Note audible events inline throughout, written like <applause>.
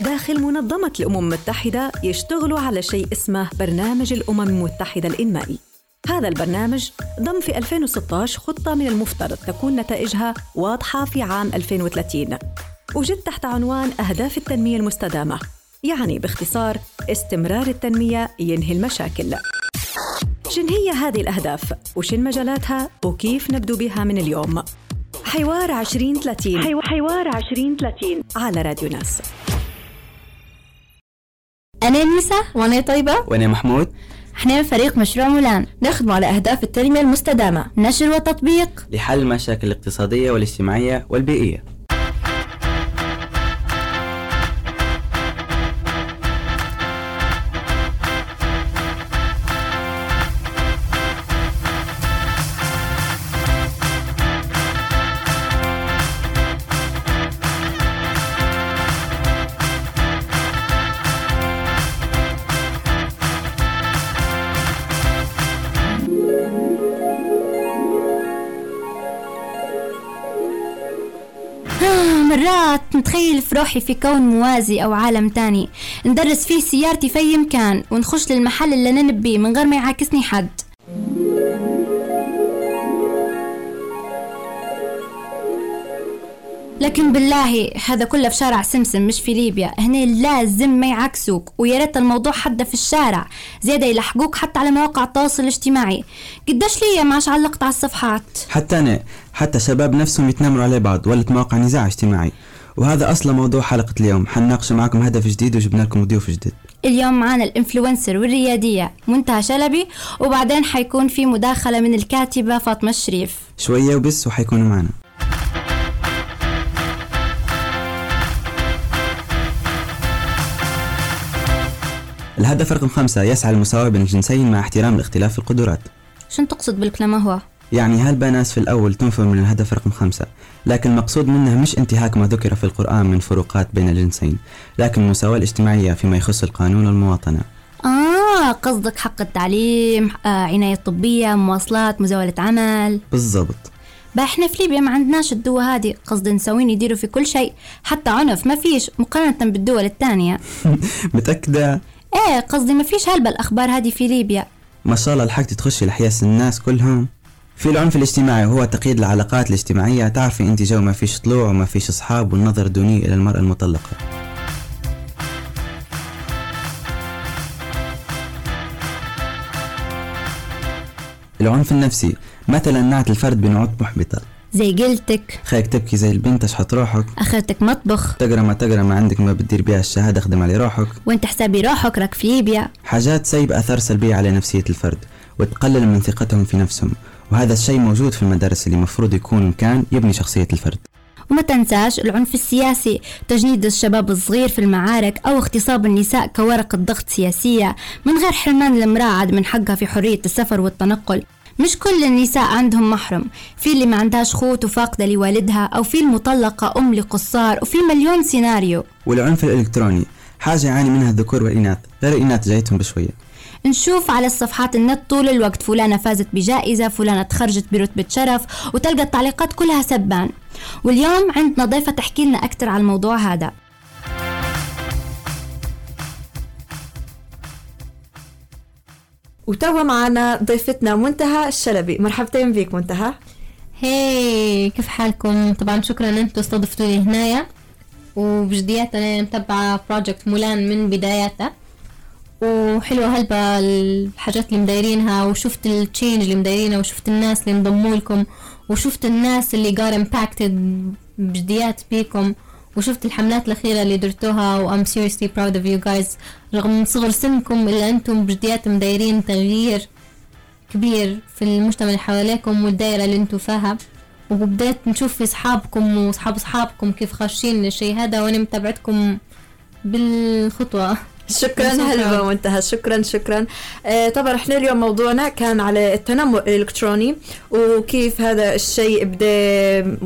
داخل منظمة الأمم المتحدة يشتغلوا على شيء اسمه برنامج الأمم المتحدة الإنمائي هذا البرنامج ضم في 2016 خطة من المفترض تكون نتائجها واضحة في عام 2030 وجد تحت عنوان أهداف التنمية المستدامة يعني باختصار استمرار التنمية ينهي المشاكل شن هي هذه الأهداف؟ وشن مجالاتها؟ وكيف نبدو بها من اليوم؟ حوار 2030 حوار 2030 على راديو ناس أنا نيسا وأنا طيبة. وأنا محمود. إحنا من فريق مشروع مولان. نخدم على أهداف التنمية المستدامة. نشر وتطبيق. لحل المشاكل الاقتصادية والاجتماعية والبيئية. نتخيل في روحي في كون موازي أو عالم تاني. ندرس فيه سيارتي في مكان ونخش للمحل اللي ننبيه من غير ما يعاكسني حد. لكن بالله هذا كله في شارع سمسم مش في ليبيا. هنا لازم ما يعكسوك ويا ريت الموضوع حدا في الشارع. زيادة يلحقوك حتى على مواقع التواصل الاجتماعي. قداش ليا ما علقت على الصفحات؟ حتى أنا حتى الشباب نفسهم يتنمروا على بعض ولت مواقع نزاع اجتماعي. وهذا أصلا موضوع حلقة اليوم. حنناقش معكم هدف جديد وجبنا لكم ضيوف جديد. اليوم معنا الإنفلونسر والريادية منتهى شلبي وبعدين حيكون في مداخلة من الكاتبة فاطمة الشريف. شوية وبس وحيكونوا معنا. الهدف رقم خمسة يسعى المساواة بين الجنسين مع احترام الاختلاف في القدرات. شو تقصد بالكلام هو؟ يعني هالبناس في الأول تنفر من الهدف رقم خمسة؟ لكن المقصود منها مش انتهاك ما ذكر في القرآن من فروقات بين الجنسين لكن المساواة الاجتماعية فيما يخص القانون والمواطنة. آه قصدك حق التعليم آه عناية طبية مواصلات مزاولة عمل. بالضبط. بقى إحنا في ليبيا ما عندناش الدول هذه قصد نسوين يديروا في كل شيء. حتى عنف ما فيش مقارنة بالدول الثانية. <laughs> متأكدة؟ إيه قصدي ما فيش هلبة الأخبار هذه في ليبيا. ما شاء الله لحقتي تخشي لحياس الناس كلهم. في العنف الاجتماعي وهو تقييد العلاقات الاجتماعية. تعرفي أنت جو ما فيش طلوع وما فيش أصحاب والنظر دوني إلى المرأة المطلقة. العنف النفسي مثلا نعت الفرد بنعوت محبطة زي قلتك خيك تبكي زي البنت اشحط روحك. أخرتك مطبخ. تقرأ ما تقرأ ما عندك ما بتدير بيها الشهادة اخدم على روحك. وانت حسابي روحك راك في ليبيا. حاجات سيب أثار سلبية على نفسية الفرد وتقلل من ثقتهم في نفسهم. وهذا الشيء موجود في المدارس اللي مفروض يكون مكان يبني شخصية الفرد. وما تنساش العنف السياسي. تجنيد الشباب الصغير في المعارك أو اغتصاب النساء كورقة ضغط سياسية. من غير حرمان المرأة عاد من حقها في حرية السفر والتنقل. مش كل النساء عندهم محرم. في اللي ما عندهاش خوت وفاقدة لوالدها أو في المطلقة أم لقصار وفي مليون سيناريو. والعنف الإلكتروني حاجة يعاني منها الذكور والإناث. غير الإناث جايتهم بشوية. نشوف على الصفحات النت طول الوقت. فلانة فازت بجائزة فلانة تخرجت برتبة شرف وتلقى التعليقات كلها سبان. واليوم عندنا ضيفة تحكي لنا أكثر على الموضوع هذا. وتوا معنا ضيفتنا منتهى الشلبي. مرحبتين بك منتهى. هي كيف حالكم؟ طبعا شكرا أنتم استضفتوني هنايا. وبجديات أنا متبعة project مولان من بداياته. وحلوة هلبة الحاجات اللي مدايرينها وشفت ال change اللي مدايرينها وشفت الناس اللي انضموا لكم وشفت الناس اللي got impacted بجديات بيكم وشفت الحملات الأخيرة اللي درتوها و I'm seriously proud of you guys. رغم صغر سنكم إلا أنتم بجديات مدايرين تغيير كبير في المجتمع اللي حواليكم والدائرة اللي أنتم فيها. وبدأت نشوف في أصحابكم وأصحاب أصحابكم كيف خاشين الشيء هذا وأنا متابعتكم بالخطوة. شكرا هلبا منتهى شكرا شكرا. آه طبعا إحنا اليوم موضوعنا كان على التنمر الإلكتروني وكيف هذا الشيء بدا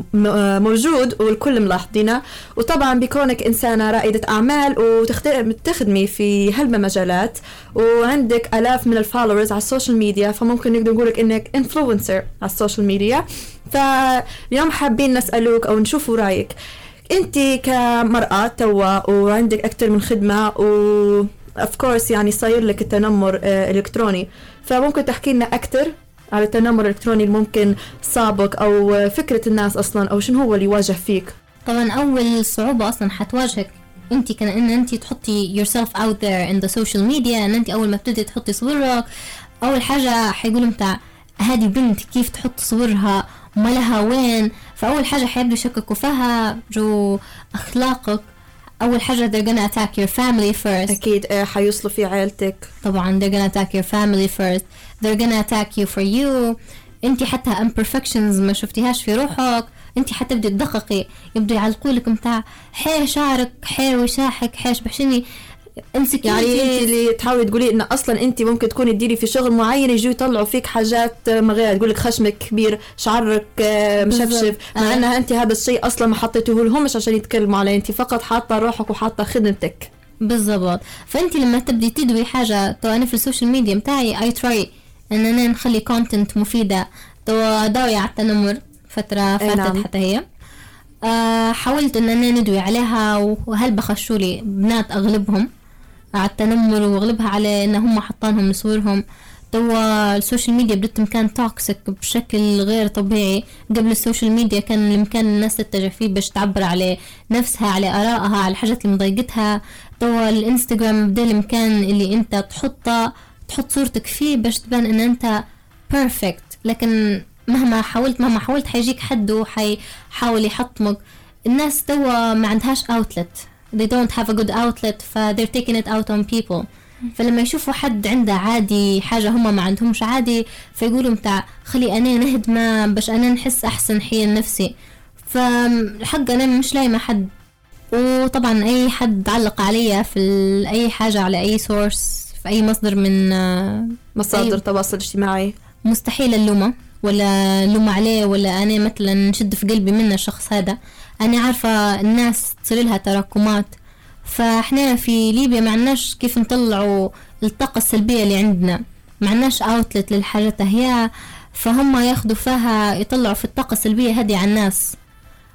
موجود والكل ملاحظينه. وطبعا بكونك إنسانة رائدة أعمال وتخدمي في هلبا مجالات وعندك آلاف من ال followers على ال social media فممكن نقدر نقولك إنك influencer على ال social media. فاليوم حابين نسألوك أو نشوفوا رأيك. انت كمرأة توا وعندك أكثر من خدمة و اوف كورس يعني صاير لك التنمر آه، إلكتروني. فممكن تحكي لنا أكثر على التنمر الإلكتروني اللي ممكن صابك أو فكرة الناس أصلا أو شنو هو اللي يواجه فيك؟ طبعا أول صعوبة أصلا حتواجهك انت كأن إن انت تحطي yourself out there in the social media إن انت أول ما بتبدي تحطي صورك أول حاجة حيقولوا متاع هذه بنت كيف تحط صورها؟ ما لها وين؟ فأول حاجة حيبدوا يشككوا فيها جو أخلاقك أول حاجة they're gonna attack your family first. أكيد آه، حيوصلوا في عائلتك طبعا they're gonna attack your family first. They're gonna attack you for you. أنت حتى imperfections ما شفتيهاش في روحك. أنت حتبدي تدققي. يبدوا يعلقوا لك متاع حي شعرك حي وشاحك حي بحشني امسك يعني انت اللي تحاولي تقولي إن أصلا انت ممكن تكوني تديري في شغل معين يجوا يطلعوا فيك حاجات آه، ما غير تقول لك خشمك كبير شعرك آه، مشفشف. مع آه. إنها انت هذا الشيء أصلا ما حطيته لهمش عشان يتكلموا عليه انت فقط حاطة روحك وحاطة خدمتك بالضبط فانت لما تبدي تدوي حاجة تو أنا في ال social media متاعي I try إن أنا نخلي content مفيدة تو داوية على التنمر فترة فاتت نعم. حتى هي حاولت إن أنا ندوي عليها وهلبا خشوا لي بنات أغلبهم على التنمر واغلبها على ان هم حطانهم صورهم توا ال social media بدت مكان toxic بشكل غير طبيعي. قبل ال social media كان المكان الناس تتجه فيه باش تعبر على نفسها على آرائها على الحاجات اللي مضايقتها. توا الإنستغرام بدأ المكان اللي أنت تحطه تحط صورتك فيه باش تبان إن أنت perfect لكن مهما حاولت مهما حاولت حيجيك حد وحيحاول يحطمك. الناس توا ما عندهاش outlet. They don't have a good outlet ف they're taking it out on people. فلما يشوفوا حد عنده عادي حاجة هما ما عندهمش عادي فيقولوا متاع خلي أنا نهدمه باش أنا نحس أحسن حيا نفسي. فالحق أنا مش لايمة حد. وطبعا أي حد علق عليا في أي حاجة على أي سورس في أي مصدر من آه، مصادر. التواصل الاجتماعي مستحيل اللومة ولا لوم عليه ولا أنا مثلا نشد في قلبي من الشخص هذا. أنا عارفة الناس تصير لها تراكمات. فإحنا في ليبيا ما عندناش كيف نطلعوا الطاقة السلبية اللي عندنا. ما عندناش اوتلت للحاجات هي فهم ياخدوا فيها يطلعوا في الطاقة السلبية هذه على الناس.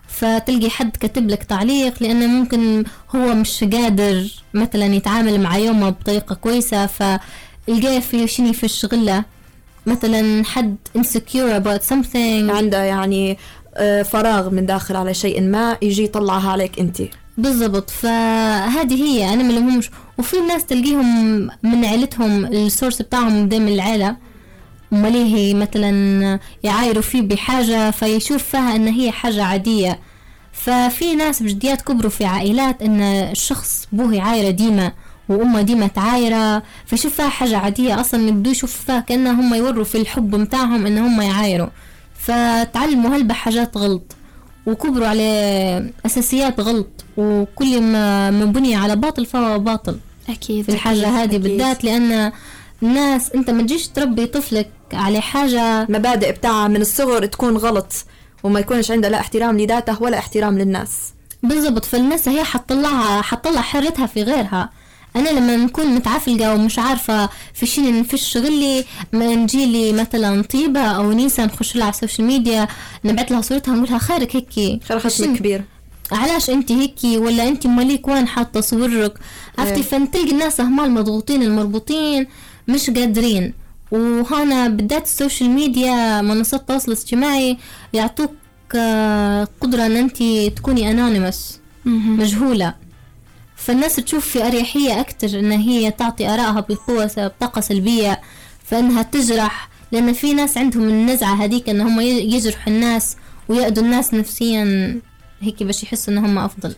فتلقي حد كاتب لك تعليق لأنه ممكن هو مش قادر مثلا يتعامل مع يومه بطريقة كويسة فالقاه في شني في الشغلة. مثلا حد insecure about something. عنده يعني آه، فراغ من داخل على شيء ما يجي يطلعها عليك انت. بالضبط. فهذه هي أنا ما لهمش. وفي ناس تلقيهم من عيلتهم السورس بتاعهم من العيلة. مليه مثلا يعايروا فيه بحاجة فيشوف فيها إن هي حاجة عادية. ففي ناس بجديات كبروا في عائلات إن الشخص بوه يعايره ديما. وأمة ديما تعايره فيشوف فيها حاجة عادية أصلا يبدو يشوف فيها كأنها هم يوروا في الحب متاعهم إن هم يعايروا. فتعلموا هلبة حاجات غلط وكبروا على أساسيات غلط وكل ما ما بني على باطل فهو باطل. أكيد في الحاجة هذه. بالذات لأن الناس أنت ما تجيش تربي طفلك على حاجة مبادئ بتاعها من الصغر تكون غلط وما يكونش عندها لا احترام لذاته ولا احترام للناس. بالضبط. فالناس هي حتطلعها حتطلع حرتها في غيرها. أنا لما نكون متعفلقة ومش عارفة في شي نفش شغلي ما نجيلي مثلا طيبة أو نيسا نخش لها على السوشيال ميديا نبعت لها صورتها نقولها خيرك هيك خير خشمك كبير. علاش أنت هيكي؟ ولا أنت مالك وين حاطة صورك؟ عرفتي؟ إيه. فنتلقي الناس هم المضغوطين المربوطين مش قادرين. وهنا بالذات ال social media منصات التواصل الاجتماعي يعطوك آه، قدرة إن أنت تكوني anonymous مجهولة. فالناس تشوف في أريحية أكتر إن هي تعطي آرائها بقوة بطاقة سلبية فإنها تجرح لأن في ناس عندهم النزعة هذيك إن هم يجرحوا الناس ويأذوا الناس نفسيا. هيك باش يحسوا إن هم أفضل.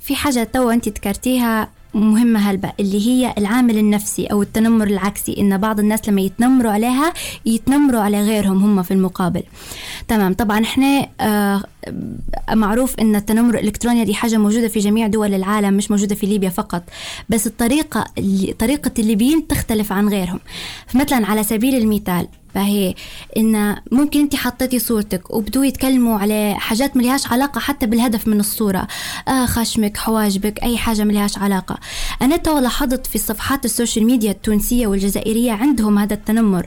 في حاجة تو أنت ذكرتيها مهمة هلبة اللي هي العامل النفسي أو التنمر العكسي إن بعض الناس لما يتنمروا عليها يتنمروا على غيرهم هم في المقابل. تمام طبعا إحنا آه معروف إن التنمر الإلكتروني دي حاجة موجودة في جميع دول العالم مش موجودة في ليبيا فقط. بس الطريقة طريقة الليبيين تختلف عن غيرهم. فمثلا على سبيل المثال فهي إن ممكن أنت حطيتي صورتك وبدو يتكلموا على حاجات ملهاش علاقة حتى بالهدف من الصورة. آه خشمك حواجبك أي حاجة ملهاش علاقة. أنا تو لاحظت في صفحات ال social media التونسية والجزائرية عندهم هذا التنمر.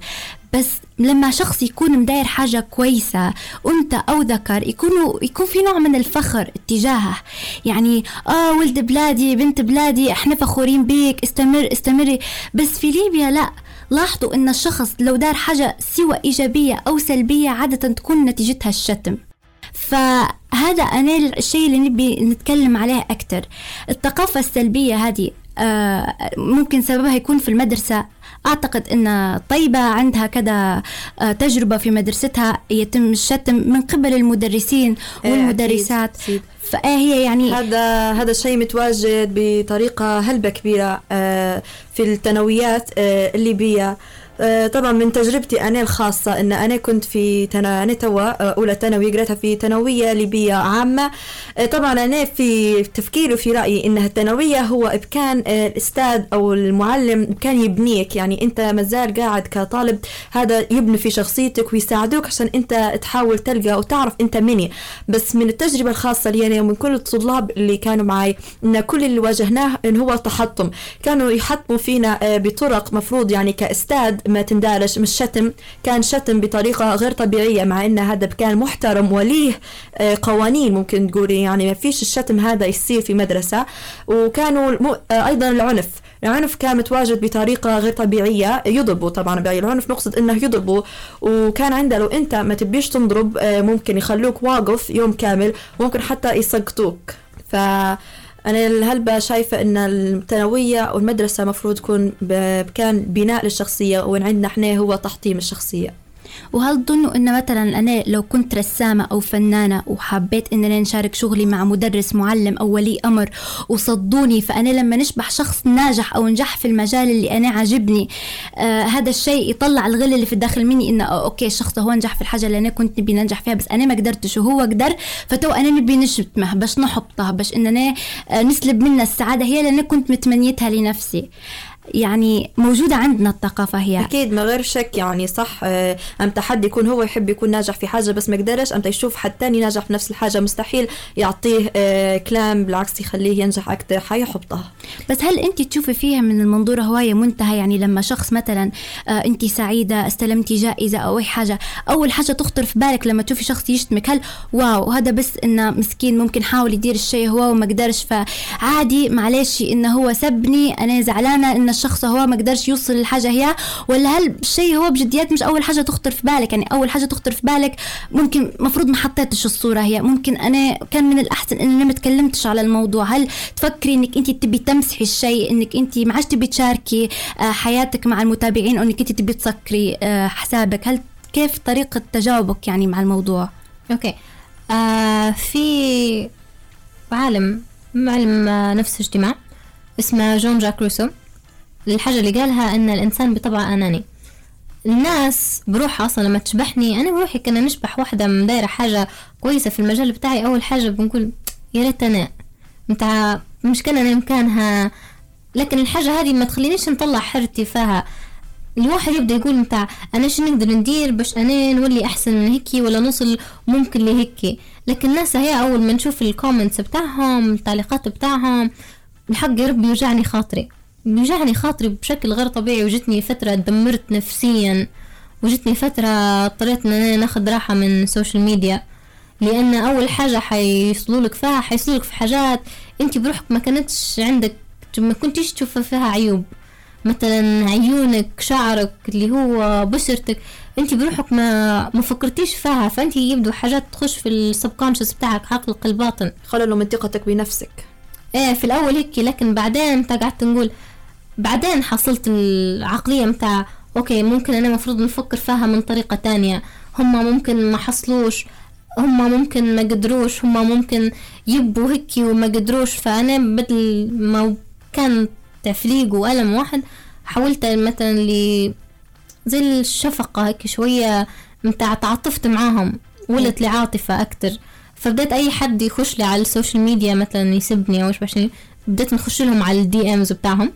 بس لما شخص يكون مداير حاجة كويسة أنثى أو ذكر يكونوا يكون في نوع من الفخر اتجاهه. يعني آه ولد بلادي بنت بلادي إحنا فخورين بيك استمر استمري. بس في ليبيا لا. لاحظوا إن الشخص لو دار حاجة سوى إيجابية أو سلبية عادة تكون نتيجتها الشتم. فهذا أنا الشيء اللي نبي نتكلم عليه أكثر الثقافة السلبية هذه آه، ممكن سببها يكون في المدرسة أعتقد أن طيبة عندها كذا آه، تجربة في مدرستها يتم الشتم من قبل المدرسين إيه، والمدرسات أكيد. فهي يعني هذا هذا الشيء متواجد بطريقة هلبة كبيرة آه، في الثانويات آه، الليبية آه، طبعا من تجربتي أنا الخاصة إن أنا كنت في تنا... أنا توا آه، أولى ثانوي قريتها في ثانوية ليبية عامة. آه، طبعا أنا في تفكيري وفي رأيي انها الثانوية هو بكان آه، الأستاذ أو المعلم كان يبنيك. يعني أنت مازال قاعد كطالب هذا يبني في شخصيتك ويساعدوك عشان أنت تحاول تلقى وتعرف أنت مني. بس من التجربة الخاصة لي أنا ومن كل الطلاب اللي كانوا معي إن كل اللي واجهناه إن هو تحطم. كانوا يحطموا فينا آه، بطرق مفروض يعني كأستاذ ما تندارج مش شتم كان شتم بطريقة غير طبيعية مع إن هذا كان محترم وليه آه، قوانين ممكن تقولي يعني ما فيش الشتم هذا يصير في مدرسة. وكانوا آه، أيضا العنف العنف كان متواجد بطريقة غير طبيعية يضربوا طبعا بالعنف نقصد إنه يضربوا. وكان عنده لو أنت ما تبيش تنضرب آه، ممكن يخلوك واقف يوم كامل ممكن حتى يسقطوك. ف أنا الهلبة شايفة إن الثانوية والمدرسة مفروض تكون ب- كان بناء للشخصية وإن عندنا إحنا هو تحطيم الشخصية. وهل تظنوا إن مثلا أنا لو كنت رسامة أو فنانة وحبيت اننا نشارك شغلي مع مدرس معلم أو ولي أمر وصدوني فأنا لما نشبح شخص ناجح أو نجح في المجال اللي أنا عاجبني آه هذا الشيء يطلع الغل اللي في الداخل مني انه آه أوكي الشخص هو نجح في الحاجة اللي أنا كنت نبي ننجح فيها بس أنا ما قدرتش وهو قدر فتو أنا نبي نشتمه باش نحبطه باش اننا آه نسلب منه السعادة هي اللي أنا كنت متمنيتها لنفسي. يعني موجودة عندنا الثقافة هي. أكيد ما غير شك يعني صح آه، أمتى حد يكون هو يحب يكون ناجح في حاجة بس ما قدرش أمتى يشوف حد تاني ناجح في نفس الحاجة مستحيل يعطيه آه، كلام بالعكس يخليه ينجح أكثر حيحبطه بس هل أنت تشوفي فيها من المنظور هواية منتهى؟ يعني لما شخص مثلا آه أنت سعيدة استلمتي جائزة أو أي حاجة أول حاجة تخطر في بالك لما تشوفي شخص يشتمك هل واو هذا بس إنه مسكين ممكن حاول يدير الشيء هو وما قدرش فعادي معلش إنه هو سبني أنا زعلانة ان الشخص هو ما قدرش يوصل للحاجة هي ولا هل الشيء هو بجديات مش أول حاجة تخطر في بالك؟ يعني أول حاجة تخطر في بالك ممكن مفروض ما حطيتش الصورة هي. ممكن أنا كان من الأحسن إن أنا ما تكلمتش على الموضوع. هل تفكري إنك أنت تبي تمسحي الشيء إنك أنت ما عادش تبي تشاركي آه، حياتك مع المتابعين أو إنك أنت تبي تسكري آه، حسابك؟ هل كيف طريقة تجاوبك يعني مع الموضوع؟ أوكي. آه في عالم معلم آه، نفس اجتماع اسمه جون جاك روسو. الحاجة اللي قالها إن الإنسان بطبعه آناني. الناس بروحها أصلا لما تشبحني أنا بروحي كنا نشبح واحدة مدايرة حاجة كويسة في المجال بتاعي. أول حاجة بنقول يا ريت أنا متاع مش كان أنا مكانها لكن الحاجة هذه ما تخلينيش نطلع حرتي فيها. الواحد يبدأ يقول متاع أنا شو نقدر ندير باش أنا نولي أحسن من هيك ولا نوصل ممكن لهيك لكن الناس هي أول ما نشوف ال comments بتاعهم التعليقات بتاعهم الحق يا رب يوجعني خاطري. بيوجعني خاطري بشكل غير طبيعي وجتني فترة دمرت نفسيا وجتني فترة اضطريت إن أنا ناخد راحة من ال social media لأن أول حاجة حيوصلوا لك فيها حيوصلوا لك في حاجات أنت بروحك ما كانتش عندك ما كنتيش تشوف فيها عيوب. مثلا عيونك شعرك اللي هو بشرتك أنت بروحك ما ما فكرتيش فيها. فأنت يبدو حاجات تخش في ال subconscious بتاعك عقلك الباطن. خللوا من ثقتك بنفسك. إيه في الأول هيك لكن بعدين انت قعدت نقول بعدين حصلت العقلية متاع أوكي ممكن أنا مفروض نفكر فيها من طريقة تانية. هم ممكن ما حصلوش هم ممكن ما قدروش هم ممكن يبوا هيك وما قدروش. فأنا بدل ما كان تفليق وألم واحد حولت مثلا ل زي الشفقة هيك شوية متاع تعاطفت معاهم ولت لي عاطفة أكتر. فبدأت أي حد يخش لي على ال social media مثلا يسبني أو إيش بدأت نخش لهم على ال DMs بتاعهم.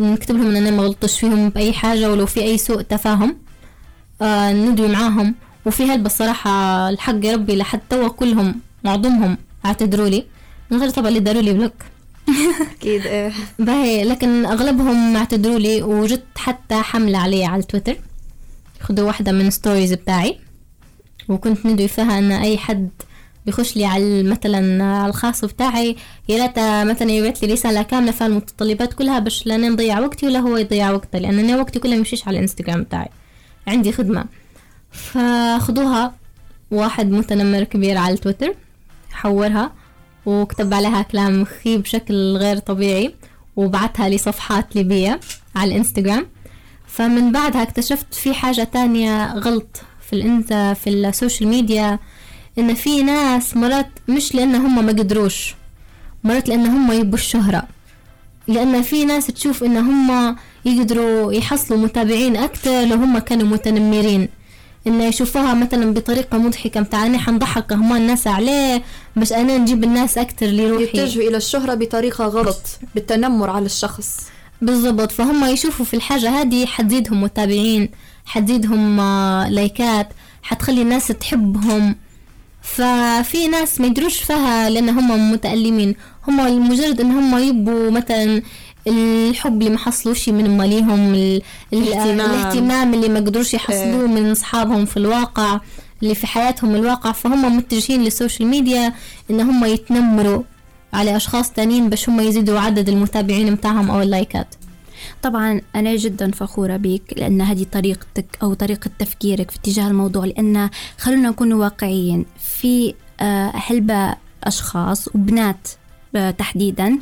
نكتب لهم ان أنا ما غلطتش فيهم بأي حاجة ولو في أي سوء تفاهم. آه ندوي معاهم. وفي هلبة الصراحة الحق يا ربي لحد توا كلهم معظمهم اعتذروا لي. من غير طبعا اللي داروا لي block. أكيد إيه. <laughs> باهي لكن أغلبهم اعتذروا لي وجدت حتى حملة علي على تويتر. خدوا واحدة من stories بتاعي. وكنت ندوي فيها إن أي حد بيخش لي على مثلا على الخاص بتاعي يا ريت مثلا يبعث لي رسالة كاملة فيها المتطلبات كلها باش لا نضيع وقتي ولا هو يضيع وقته لأن أنا وقتي كله يمشيش على الإنستغرام بتاعي. عندي خدمة. فخدوها واحد متنمر كبير على تويتر حورها وكتب عليها كلام مخيب بشكل غير طبيعي وبعتها لصفحات ليبية على الإنستغرام. فمن بعدها اكتشفت في حاجة تانية غلط في الانت في ال social media. إن في ناس مرات مش لأن هم ما قدروش مرات لأن هم يبوا الشهرة. لأن في ناس تشوف إن هم يقدروا يحصلوا متابعين أكتر لو هم كانوا متنمرين. انه يشوفوها مثلا بطريقة مضحكة متاع أنا حنضحك هم الناس عليه بس أنا نجيب الناس أكتر لروحي. يتجهوا إلى الشهرة بطريقة غلط بالتنمر على الشخص. بالضبط. فهم يشوفوا في الحاجة هذه حتزيدهم متابعين حتزيدهم آه، لايكات حتخلي الناس تحبهم. ففي ناس ما يدروش فيها لأن هم متألمين. هم مجرد إن هم يبوا مثلا الحب اللي ما حصلوش من ماليهم ال- ال- الاهتمام. الاهتمام اللي ما قدروش يحصلوه من أصحابهم في الواقع اللي في حياتهم الواقع. فهم متجهين لل social media إن هم يتنمروا على أشخاص تانيين باش هم يزيدوا عدد المتابعين متاعهم أو اللايكات. طبعا أنا جدا فخورة بك لأن هذه طريقتك أو طريقة تفكيرك في اتجاه الموضوع لأن خلونا نكون واقعيين في آه، هلبة أشخاص وبنات آه، تحديدا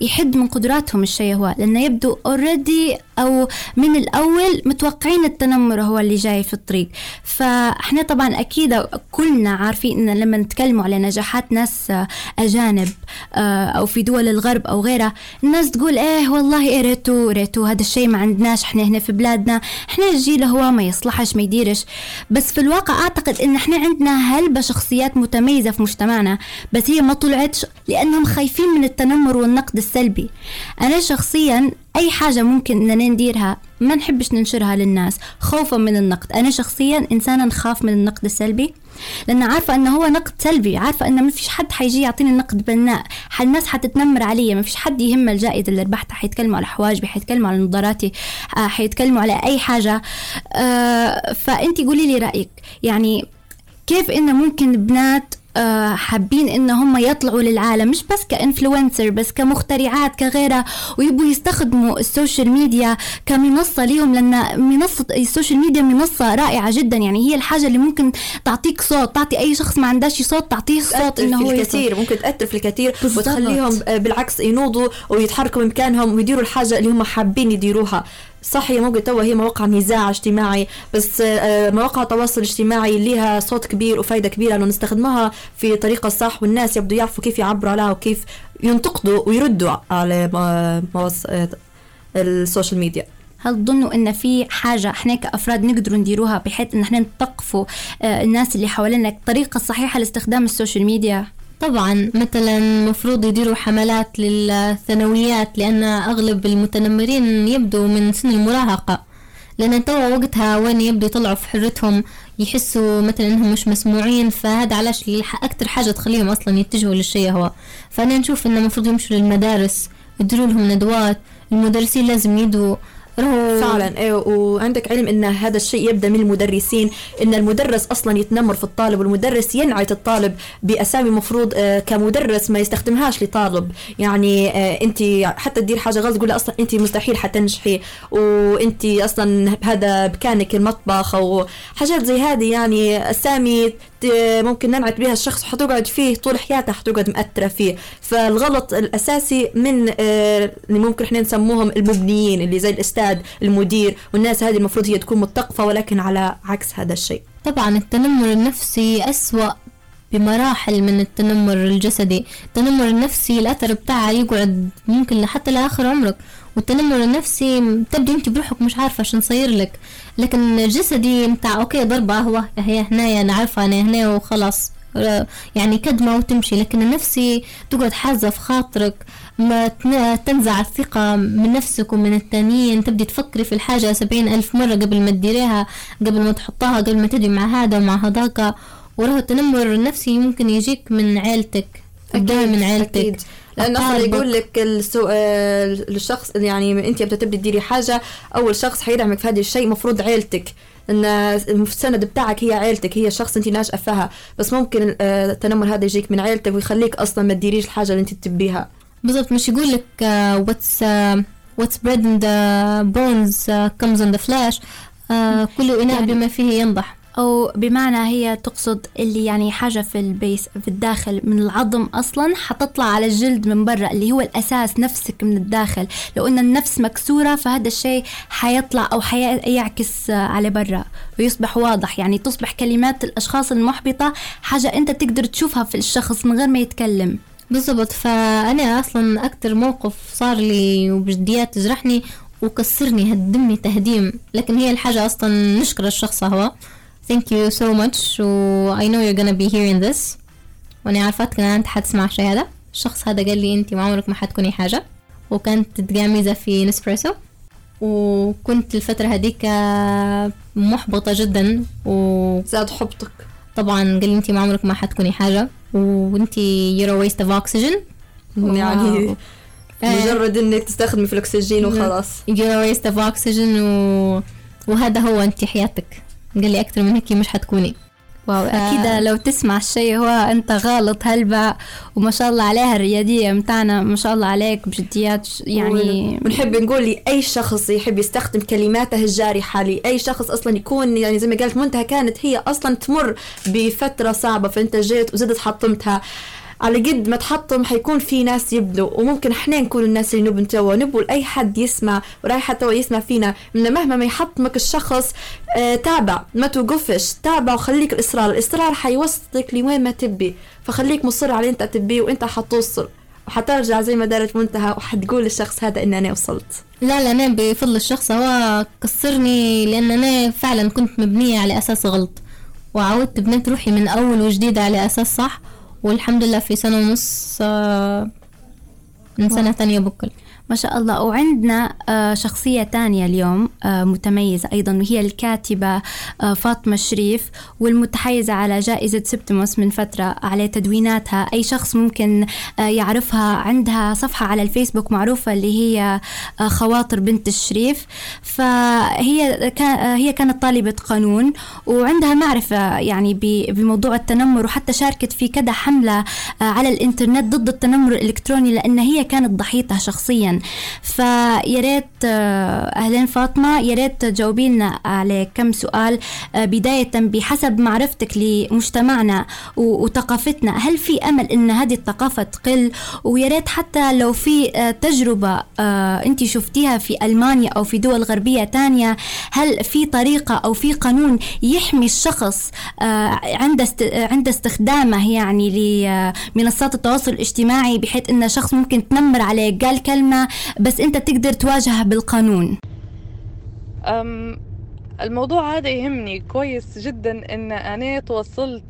يحد من قدراتهم الشيء هو لأنه يبدو already أو من الأول متوقعين التنمر هو اللي جاي في الطريق. فإحنا طبعا أكيد كلنا عارفين إن لما نتكلموا على نجاحات ناس أجانب آه، أو في دول الغرب أو غيرها الناس تقول إيه والله إيه ريتو ريتو هذا الشيء ما عندناش إحنا هنا في بلادنا. إحنا الجيل هو ما يصلحش ما يديرش. بس في الواقع أعتقد إن إحنا عندنا هلبة شخصيات متميزة في مجتمعنا بس هي ما طلعتش لأنهم خايفين من التنمر والنقد السلبي. أنا شخصيا أي حاجة ممكن إننا نديرها ما نحبش ننشرها للناس. خوفا من النقد. أنا شخصيا إنسانة نخاف من النقد السلبي لأن عارفة أنه هو نقد سلبي. عارفة أنه ما فيش حد حيجي يعطيني نقد بناء الناس حتتنمر علي. ما فيش حد يهم الجائزة اللي ربحتها حيتكلموا على حواجبي حيتكلموا على نظاراتي آه، حيتكلموا على أي حاجة. آه، فأنت قولي لي رأيك. يعني كيف إنه ممكن بنات حابين إن هم يطلعوا للعالم مش بس ك influencer بس كمخترعات كغيرها ويبوا يستخدموا ال social media كمنصة ليهم لأن منصة ال social media منصة رائعة جدا يعني هي الحاجة اللي ممكن تعطيك صوت تعطي أي شخص ما عندهش صوت تعطيه صوت إنه هو الكثير. ممكن تأثر في الكثير. وتخليهم آه، بالعكس ينوضوا ويتحركوا من مكانهم ويديروا الحاجة اللي هم حابين يديروها صح هي موجود توا هي مواقع نزاع اجتماعي بس آه، مواقع التواصل الاجتماعي لها صوت كبير وفايدة كبيرة لو نستخدمها في طريقة صح والناس يبدوا يعرفوا كيف يعبروا عليها وكيف ينتقدوا ويردوا على آه، ال social media. هل تظنوا إن في حاجة إحنا كافراد نقدروا نديروها بحيث إن إحنا نثقفوا آه، الناس اللي حوالينا؟ الطريقة الصحيحه لاستخدام السوشيال ميديا؟ طبعا مثلا المفروض يديروا حملات للثانويات لأن أغلب المتنمرين يبدوا من سن المراهقة. لأن توا وقتها وين يبدوا يطلعوا في حرتهم يحسوا مثلا إنهم مش مسموعين فهذا علاش أكتر حاجة تخليهم أصلا يتجهوا للشيء هو. فأنا نشوف إنه المفروض يمشوا للمدارس يديروا لهم ندوات المدرسين لازم يدوا. فعلا. إيه وعندك علم إن هذا الشيء يبدأ من المدرسين إن المدرس أصلا يتنمر في الطالب والمدرس ينعت الطالب بأسامي مفروض آه، كمدرس ما يستخدمهاش لطالب. يعني آه، انت حتى تدير حاجة غلط تقول أصلا انت مستحيل حتنجحي وانت أصلا هذا بكانك المطبخ أو حاجات زي هذه. يعني أسامي ت- ممكن ننعت بها الشخص وحتقعد فيه طول حياته حتقعد مأثرة فيه. فالغلط الأساسي من آه، اللي ممكن إحنا نسموهم المبنيين اللي زي الأستاذ المدير والناس هذه المفروض هي تكون متقفة ولكن على عكس هذا الشيء. طبعا التنمر النفسي أسوأ بمراحل من التنمر الجسدي. التنمر النفسي الأثر بتاعه يقعد ممكن لحتى لآخر عمرك. والتنمر النفسي تبدي انت بروحك مش عارفة شو نصير لك. لكن الجسدي متاع أوكي ضربة هو هي هنايا أنا عارفة أنا هنا وخلاص. يعني كدمة وتمشي. لكن النفسي تقعد حازة في خاطرك ما تنزع الثقة من نفسك ومن التانيين. تبدي تفكري في الحاجة سبعين ألف مرة قبل ما تديريها قبل ما تحطها قبل ما تدي مع هذا ومع هذاك. وراه التنمر النفسي ممكن يجيك من عيلتك أكيد من عيلتك. أكيد. لأن أصلا يقول لك السو... الشخص يعني أنت بتبدي تديري حاجة أول شخص حيدعمك في هذا الشيء مفروض عيلتك. إن السند بتاعك هي عيلتك هي الشخص أنت ناشئه فيها. بس ممكن التنمر هذا يجيك من عيلتك ويخليك أصلا ما تديريش الحاجة اللي أنت تبيها. بالضبط مش يقول لك واتس What's bred in the bones comes in the flesh كل إناء يعني بما فيه ينضح. أو بمعنى هي تقصد اللي يعني حاجة في ال base في الداخل من العظم أصلا حتطلع على الجلد من برا اللي هو الأساس نفسك من الداخل. لو أن النفس مكسورة فهذا الشيء حيطلع أو حيعكس على برا ويصبح واضح. يعني تصبح كلمات الأشخاص المحبطة حاجة أنت تقدر تشوفها في الشخص من غير ما يتكلم. بالضبط. فأنا أصلا أكتر موقف صار لي وبجديات تجرحني وكسرني هدمني تهديم. لكن هي الحاجة أصلا نشكر الشخص هو. Thank you so much. و I know you're gonna be hearing this. وأنا عارفاتك إن أنت حتسمع الشي هذا الشخص هذا قال لي أنت ما عمرك ما حتكوني حاجة. وكانت تقاميزة في نسبريسو وكنت الفترة هذيك محبطة جدا. و زاد حبطك. طبعا قال لي أنت ما عمرك ما حتكوني حاجة. وأنت you're a waste of oxygen. يعني مجرد إنك تستخدمي في الأكسجين وخلاص. You're a waste of oxygen و... وهذا هو أنت حياتك. قال لي أكثر من هيك مش حتكوني واو. أكيد لو تسمع الشيء هو أنت غلط هلبا وما شاء الله عليها الريادية متاعنا ما شاء الله عليك بجديات يعني بنحب نقول لأي شخص يحب يستخدم كلماته الجارحة لأي شخص أصلا يكون يعني زي ما قالت منتهى كانت هي أصلا تمر بفترة صعبة فأنت جيت وزدت حطمتها على قد ما تحطم حيكون في ناس يبدوا وممكن إحنا نكون الناس اللي نبن توا نبوا لأي حد يسمع ورايح توا يسمع فينا من مهما ما يحطمك الشخص آه تابع ما توقفش تابع وخليك الإصرار الإصرار حيوصلك لوين ما تبي فخليك مصر على أنت تبيه وأنت حتوصل وحترجع زي ما دارت منتهى وحتقول للشخص هذا ان أنا وصلت. لا لا أنا بفضل الشخص هو كسرني لأن أنا فعلا كنت مبنية على أساس غلط وعودت بنيت روحي من أول وجديد على أساس صح والحمد لله في سنة ونص آه، من سنة ثانية بكل. ما شاء الله. وعندنا آه، شخصية تانية اليوم آه، متميزة أيضا وهي الكاتبة آه، فاطمة شريف والمتحيزة على جائزة سبتموس من فترة على تدويناتها. أي شخص ممكن يعرفها عندها صفحة على الفيسبوك معروفة اللي هي خواطر بنت الشريف. فهي هي كانت طالبة قانون وعندها معرفة يعني بموضوع التنمر وحتى شاركت في كذا حملة على الإنترنت ضد التنمر الإلكتروني لأن هي كانت ضحيتها شخصيا. فيا ريت آه، أهلين فاطمة يا ريت تجاوبي لنا على كم سؤال آه، بداية بحسب معرفتك لمجتمعنا وثقافتنا. هل في أمل إن هذه الثقافة تقل؟ ويا ريت حتى لو في آه، تجربة أنت شفتيها في ألمانيا أو في دول غربية تانية هل في طريقة أو في قانون يحمي الشخص عند عند استخدامه يعني لمنصات التواصل الاجتماعي بحيث إن شخص ممكن تنمر عليه؟ قال كلمة بس انت تقدر تواجهها بالقانون. أم الموضوع هذا يهمني كويس جدا إن أنا توصلت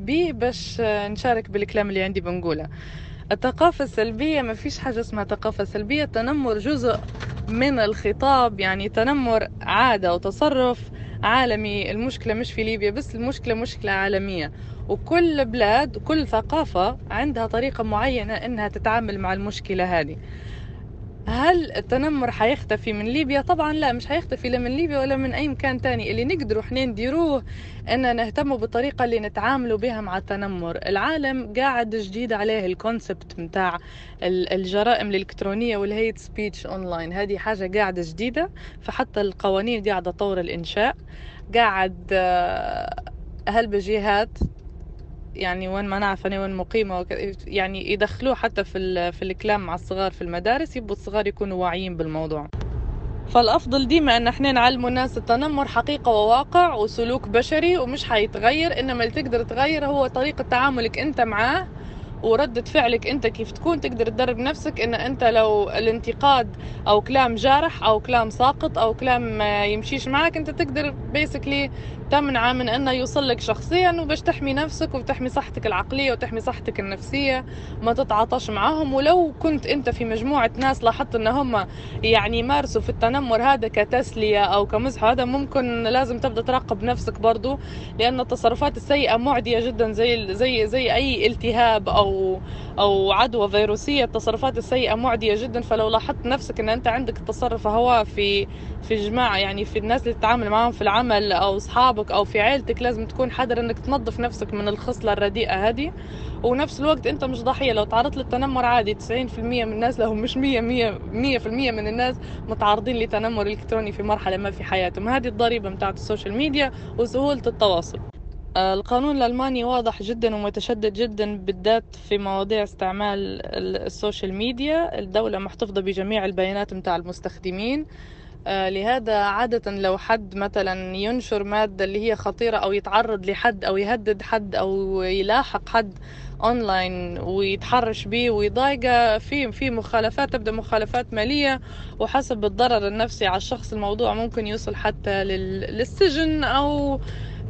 بيه باش نشارك بالكلام اللي عندي بنقوله. الثقافة السلبية ما فيش حاجة اسمها ثقافة سلبية. التنمر جزء من الخطاب يعني تنمر عادة وتصرف عالمي. المشكلة مش في ليبيا بس المشكلة مشكلة عالمية. وكل بلاد وكل ثقافة عندها طريقة معينة إنها تتعامل مع المشكلة هذه. هل التنمر حيختفي من ليبيا؟ طبعا لا مش حيختفي لا من ليبيا ولا من أي مكان تاني. اللي نقدروا إحنا نديروه ان نهتم بالطريقة اللي نتعاملوا بها مع التنمر. العالم قاعد جديد عليه ال concept متاع الجرائم الإلكترونية وال hate speech online هذه حاجة قاعدة جديدة فحتى القوانين قاعدة تطور الإنشاء. قاعد آه، هلبة جيهات يعني وين ما نعرف أنا وين مقيمة يعني يدخلوه حتى في في الكلام مع الصغار في المدارس يبقوا الصغار يكونوا واعيين بالموضوع. فالأفضل ديما أن إحنا نعلموا الناس التنمر حقيقة وواقع وسلوك بشري ومش حيتغير إنما اللي تقدر تغير هو طريقة تعاملك أنت معاه وردة فعلك أنت كيف تكون تقدر تدرب نفسك إن أنت لو الانتقاد أو كلام جارح أو كلام ساقط أو كلام يمشيش معك أنت تقدر بيسكلي تمنعه من انه يوصل لك شخصيا وباش تحمي نفسك وتحمي صحتك العقلية وتحمي صحتك النفسية ما تتعاطاش معاهم. ولو كنت أنت في مجموعة ناس لاحظت أن هم يعني يمارسوا في التنمر هذا كتسلية أو كمزح هذا ممكن لازم تبدأ تراقب نفسك برضو لأن التصرفات السيئة معدية جدا زي زي زي أي التهاب أو أو عدوى فيروسية. التصرفات السيئة معدية جدا. فلو لاحظت نفسك أن أنت عندك تصرف هو في في جماعة يعني في الناس اللي تتعامل معاهم في العمل أو اصحابك أو في عيلتك لازم تكون حذر إنك تنظف نفسك من الخصلة الرديئة هذه. ونفس الوقت أنت مش ضحية. لو تعرضت للتنمر عادي 90% من الناس لهم مش 100 100 100% من الناس متعرضين لتنمر إلكتروني في مرحلة ما في حياتهم. هذه الضريبة بتاعت ال social media وسهولة التواصل. القانون الألماني واضح جدا ومتشدد جدا بالذات في مواضيع استعمال ال social media. الدولة محتفظة بجميع البيانات متاع المستخدمين. آه، لهذا عادة لو حد مثلا ينشر مادة اللي هي خطيرة أو يتعرض لحد أو يهدد حد أو يلاحق حد أونلاين ويتحرش به ويضايقه في في مخالفات تبدأ مخالفات مالية وحسب الضرر النفسي على الشخص الموضوع ممكن يوصل حتى للسجن أو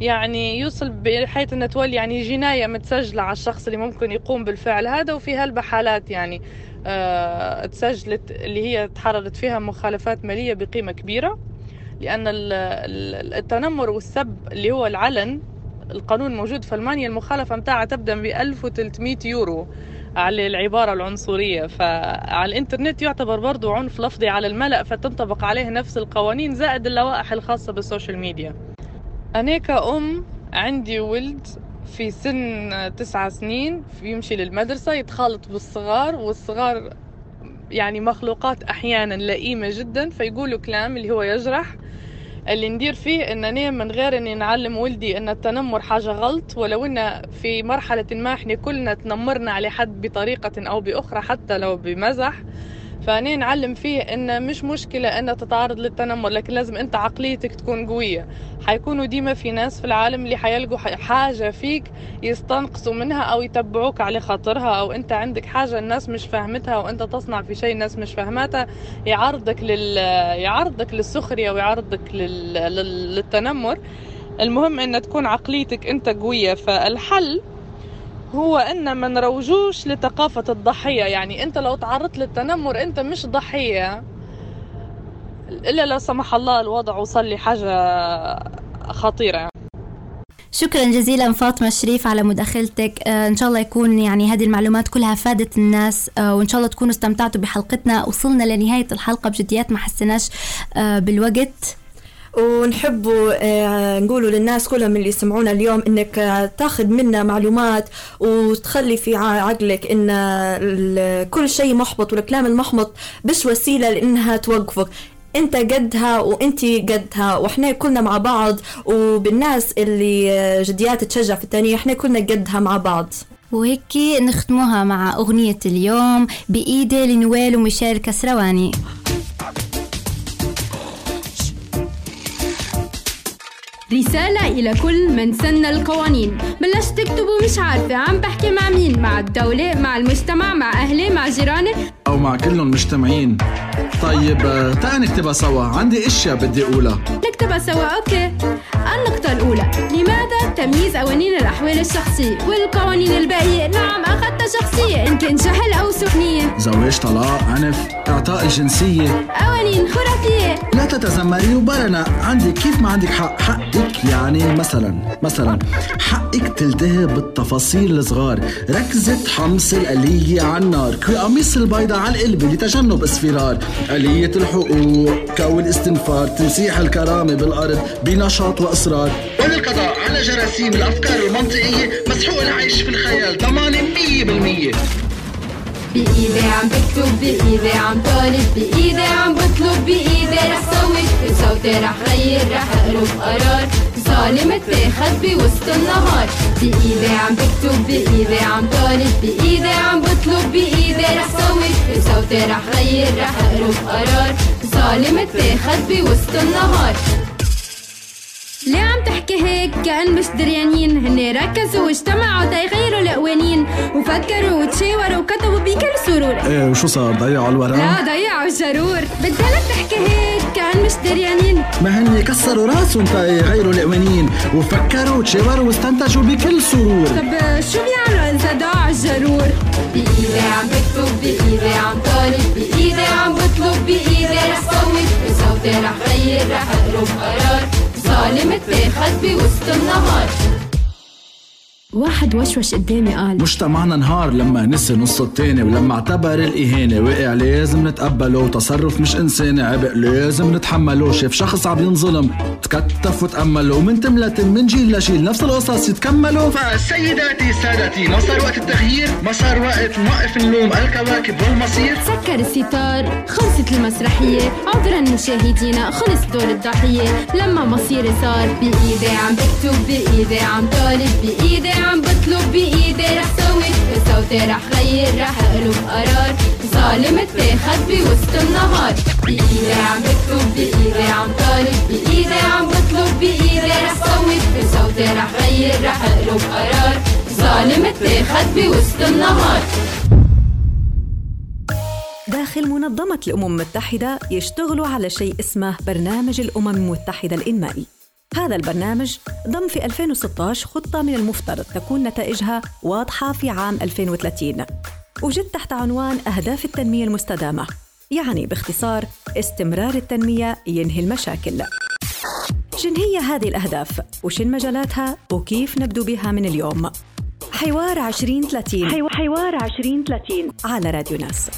يعني يوصل بحيث انها تولي يعني جناية متسجلة على الشخص اللي ممكن يقوم بالفعل هذا وفي هالبحالات يعني آه تسجلت اللي هي تحررت فيها مخالفات مالية بقيمة كبيرة لأن التنمر والسب اللي هو العلن القانون موجود في ألمانيا المخالفة متاعها تبدأ ب 1300 يورو على العبارة العنصرية. فعلى الإنترنت يعتبر برضو عنف لفظي على الملأ فتنطبق عليه نفس القوانين زائد اللوائح الخاصة بالسوشيال ميديا. أنا كأم عندي ولد في سن تسعة سنين يمشي للمدرسة يتخالط بالصغار والصغار يعني مخلوقات أحيانا لئيمة جدا فيقولوا كلام اللي هو يجرح. اللي ندير فيه إنني من غير إني نعلم ولدي إن التنمر حاجة غلط ولو إن في مرحلة ما إحنا كلنا تنمرنا على حد بطريقة أو بأخرى حتى لو بمزح. فاني نعلم فيه ان مش مشكلة ان تتعرض للتنمر لكن لازم أنت عقليتك تكون قوية. حيكونوا ديما في ناس في العالم اللي حيلقوا حاجة فيك يستنقصوا منها أو يتبعوك على خاطرها أو أنت عندك حاجة الناس مش فاهمتها وأنت تصنع في شيء الناس مش فاهماتها يعرضك لل يعرضك للسخرية ويعرضك لل... للتنمر. المهم إن تكون عقليتك أنت قوية فالحل هو إن ما نروجوش لثقافة الضحية. يعني أنت لو تعرضت للتنمر أنت مش ضحية. إلا لو سمح الله الوضع وصل لي حاجة خطيرة. شكرا جزيلا فاطمة شريف على مداخلتك. آه إن شاء الله يكون يعني هذه المعلومات كلها فادت الناس آه وإن شاء الله تكونوا استمتعتوا بحلقتنا. وصلنا لنهاية الحلقة بجديات ما حسناش آه بالوقت. ونحبوا آه، نقولوا للناس كلهم اللي يسمعونا اليوم إنك آه، تاخذ منا معلومات وتخلي في عقلك إن كل شيء محبط والكلام المحبط بش وسيلة لإنها توقفك. أنت قدها وأنت قدها وإحنا كلنا مع بعض وبالناس اللي آه، جديات تشجع في الثانية إحنا كلنا قدها مع بعض. وهيك نختموها مع أغنية اليوم بإيدي لنويل وميشيل كسرواني. رسالة إلى كل من سن القوانين. بلش تكتبوا مش عارفة عم بحكي مع مين؟ مع الدولة مع المجتمع مع أهلي مع جيراني. أو مع كلهم مجتمعين. طيب آه، تعال نكتبها سوا. عندي أشياء بدي أقولها. نكتبها سوا أوكي. النقطة الأولى. لماذا تمييز قوانين الأحوال الشخصية والقوانين الباقية؟ نعم أخذتها شخصية إن كان جهل أو سكنية. زواج طلاق عنف إعطاء الجنسية. قوانين خرافية. لا تتذمري وبرنا. عندي كيف ما عندك حق. حقك يعني مثلا مثلا حقك تلتهي بالتفاصيل الصغار. ركزة حمص الآلية على النار. قميص البيضة على القلب لتجنب اصفرار آلية الحقوق كو الاستنفار تمسيح الكرامة بالأرض بنشاط وإصرار والقضاء على جراثيم الأفكار المنطقية مسحوق العيش في الخيال ضمانة مية بالمية. بإيدي عم بكتب بإيدي عم طالب بإيدي عم بطلب بإيدي رح صوت. بصوتي رح غير رح أقرب قرار. ظالم اتاخد بوسط النهار. بإيدي عم بكتب بإيدي عم طالب بإيدي عم بطلب بإيدي رح صوت بصوتي رح غير رح أقرب قرار. ظالم اتاخد بوسط النهار. ليه عم تحكي هيك؟ كأن مش دريانين هن ركزوا واجتمعوا تيغيروا القوانين وفكروا وتشاوروا وكتبوا بكل سرور. إيه وشو صار؟ ضيعوا الورق؟ لا ضيعوا الجرور بدها لك تحكي هيك كأن مش دريانين ما هن كسروا راسهم تيغيروا القوانين وفكروا وتشاوروا واستنتجوا بكل سرور. طب شو بيعملوا إذا ضاع الجرور؟ بإيدي عم بكتب بإيدي عم طالب بإيدي عم بطلب بإيدي رح صوت. بصوتي رح غير رح اقرب قرار. ظالم اتاخد بوسط النهار. واحد وشوش قدامي قال مجتمعنا انهار لما نسي نص التاني ولما اعتبر الإهانة وقع لازم نتقبله. تصرف مش إنساني عبء لازم نتحمله. شاف شخص عم ينظلم تكتف وتأمله. ومن تملة من جيل لجيل نفس القصص يتكملوا. فسيداتي سادتي ما صار وقت التغيير ما صار وقت نوقف اللوم الكواكب والمصير. سكر الستار خلصت المسرحية. عذرا مشاهدينا خلص دور الضحية. لما مصيري صار بإيدي عم بكتب بإيدي عم طالب بإيدي عم بطلب بإيدي رح سوي. بصوتي رح غير رح أقلب قرار. ظالم اتاخد بوسط النهار. بإيدي عم بكتب بإيدي عم طالب. بإيدي عم بطلب بإيدي رح سوي. بصوتي رح غير رح أقلب قرار. ظالم اتاخد بوسط النهار. داخل منظمة الأمم المتحدة يشتغلوا على شيء اسمه برنامج الأمم المتحدة الإنمائي. هذا البرنامج ضم في 2016 خطة من المفترض تكون نتائجها واضحة في عام 2030 وجد تحت عنوان أهداف التنمية المستدامة يعني باختصار استمرار التنمية ينهي المشاكل شن هي هذه الأهداف؟ وشن مجالاتها؟ وكيف نبدو بها من اليوم؟ حوار 2030 حوار 2030 على راديو ناس